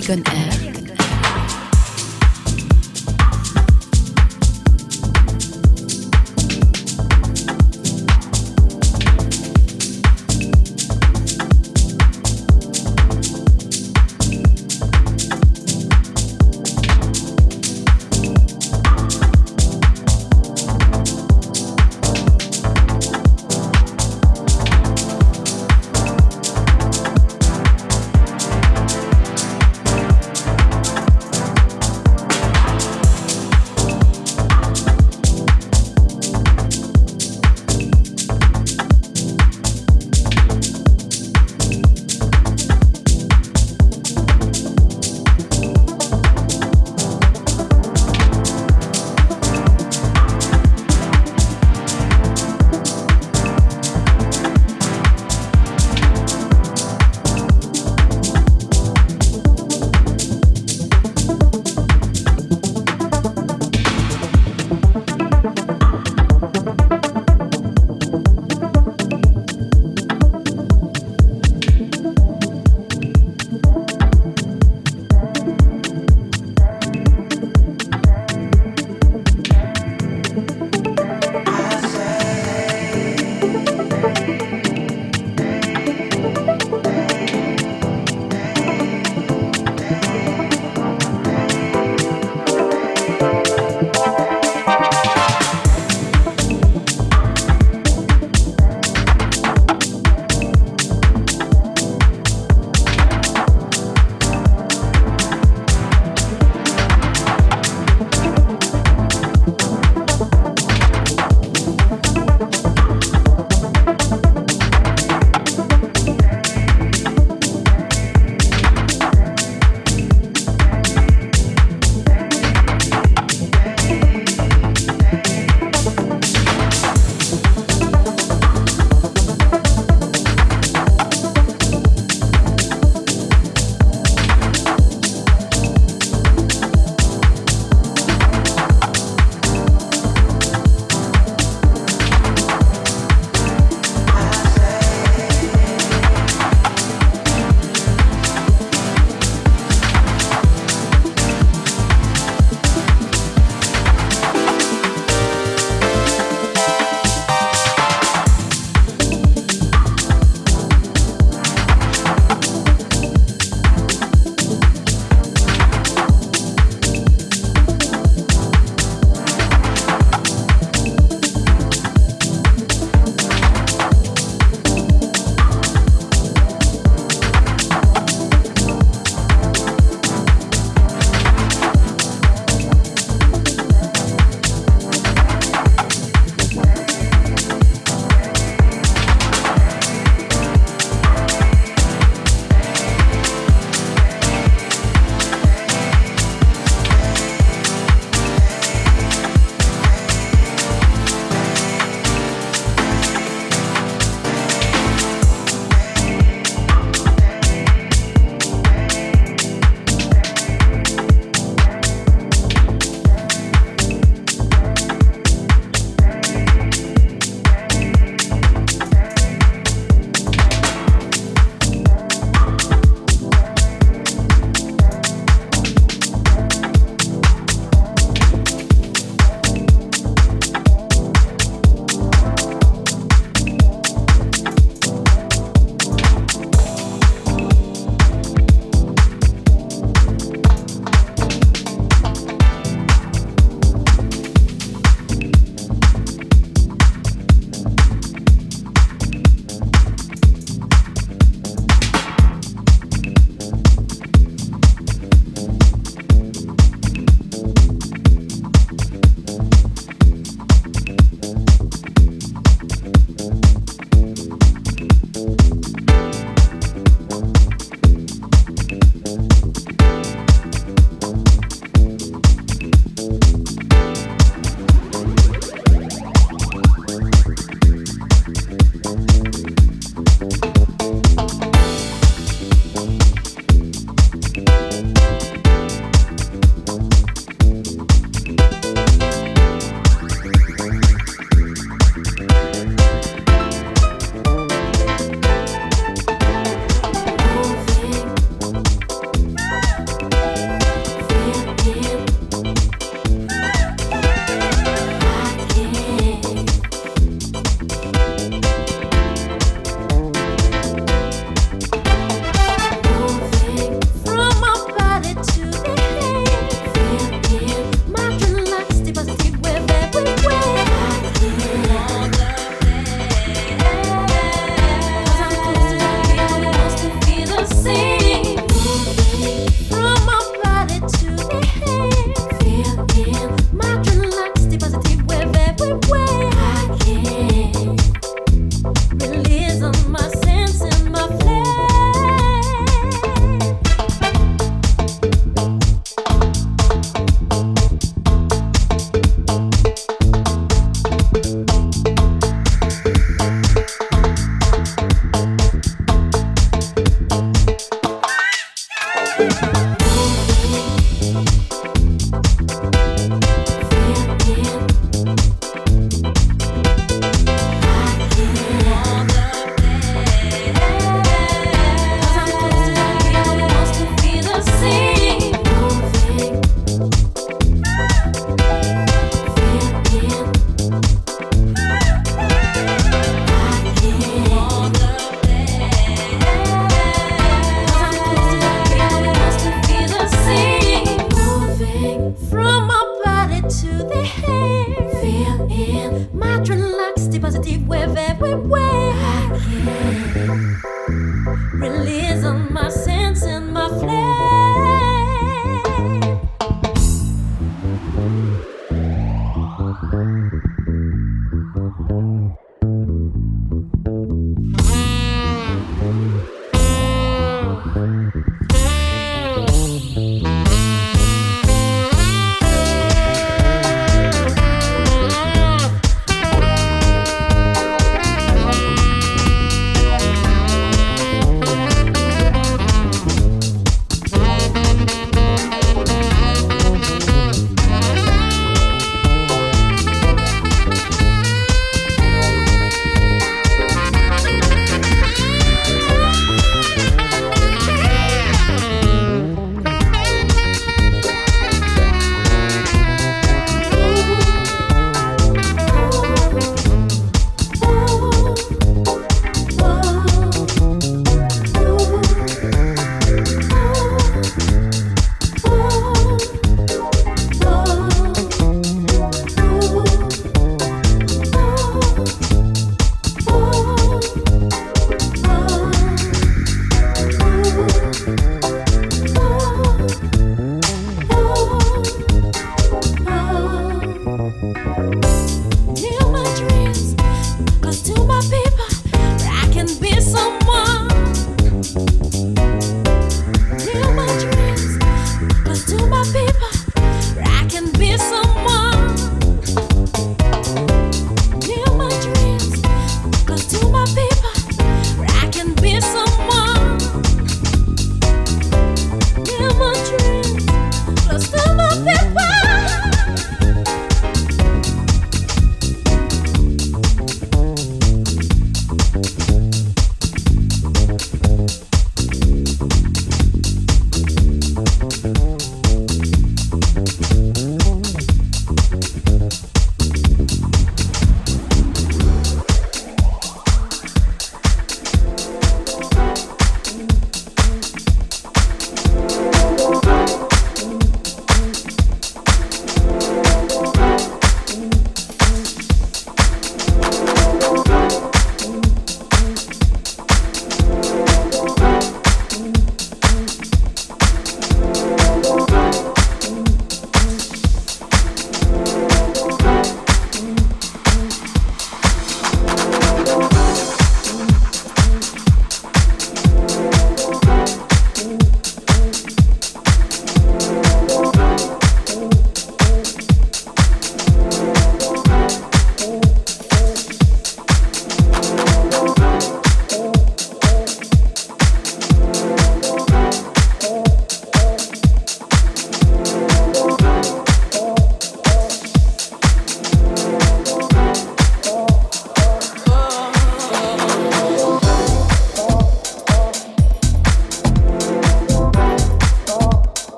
Balearic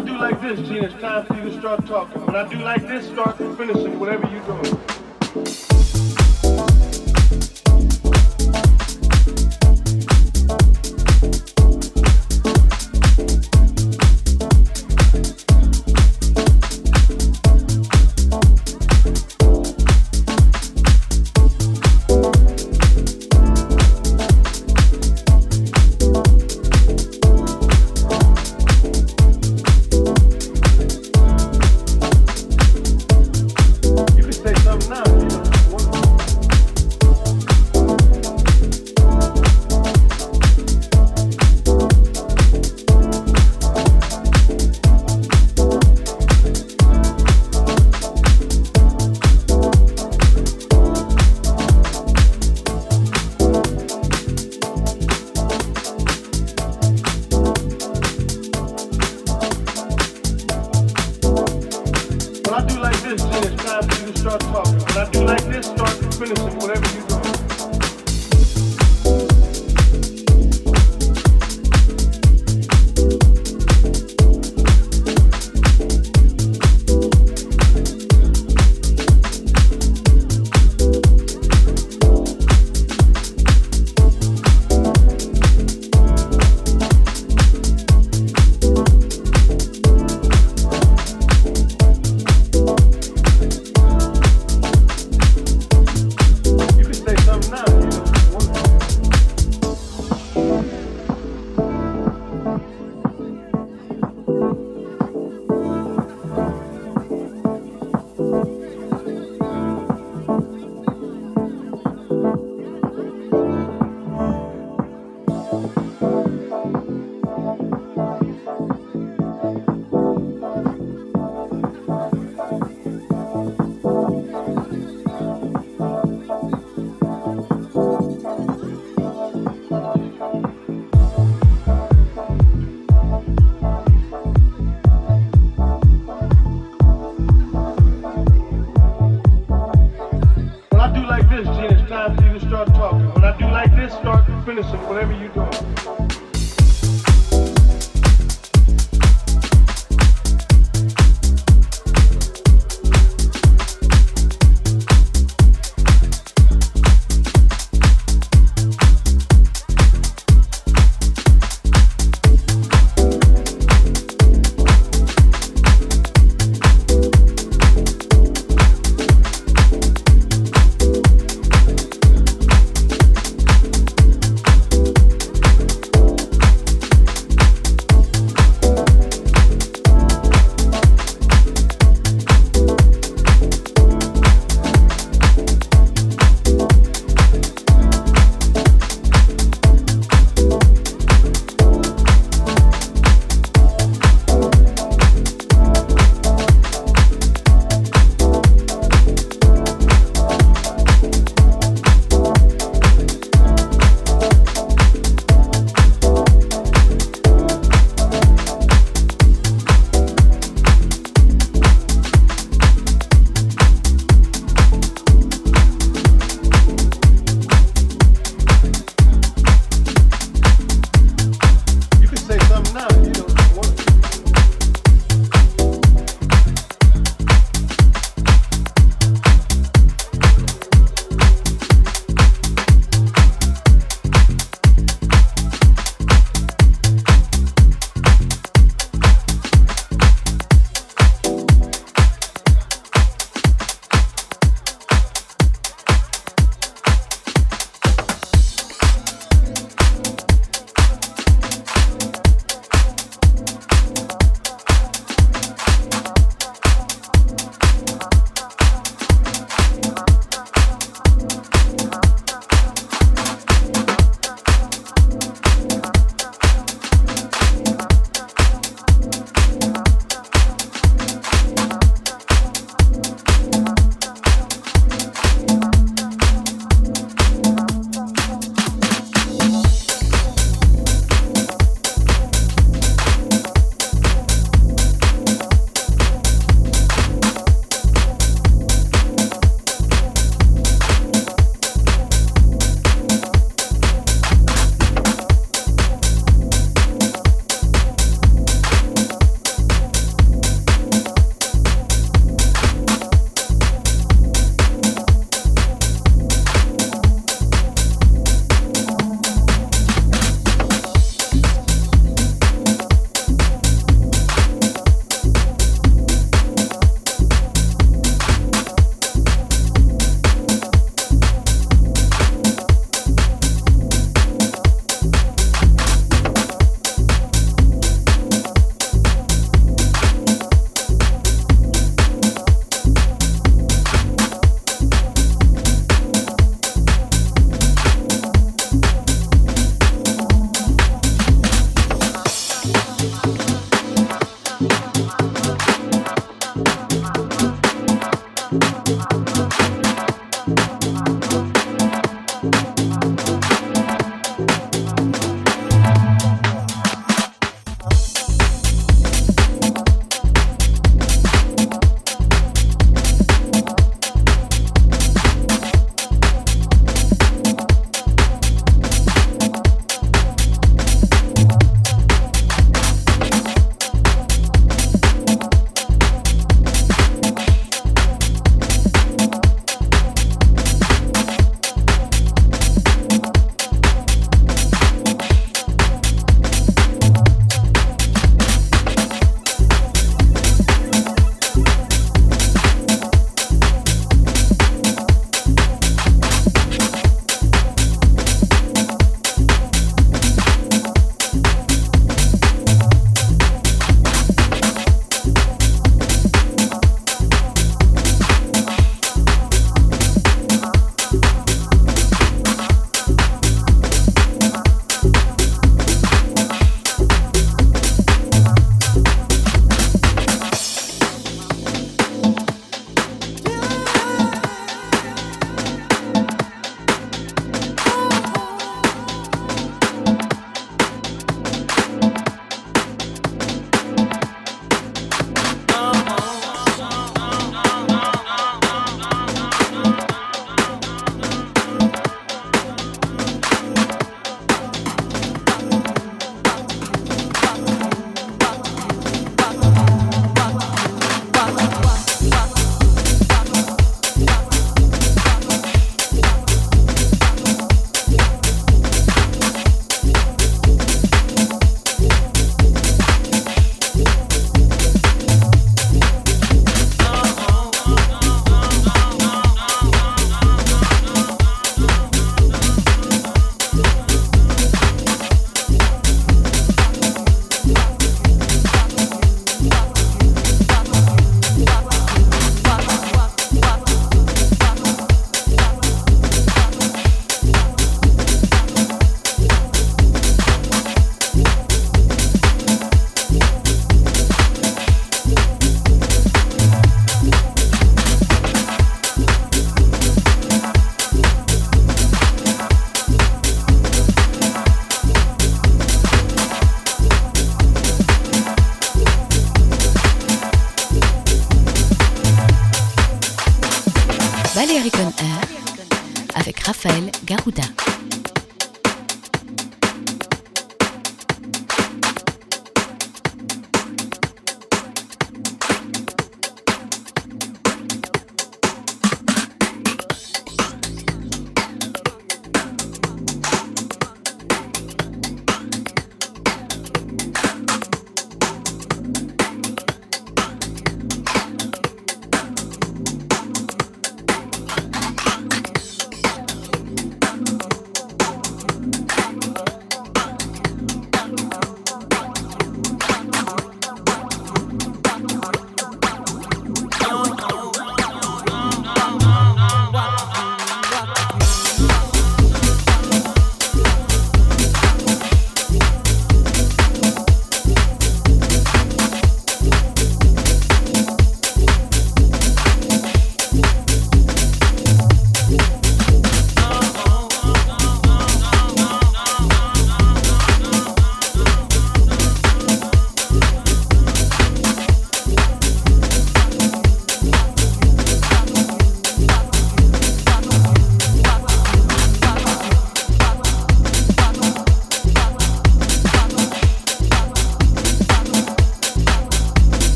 I do like this, Gene. it's time for you to start talking. When I do like this, start finishing whatever you're doing.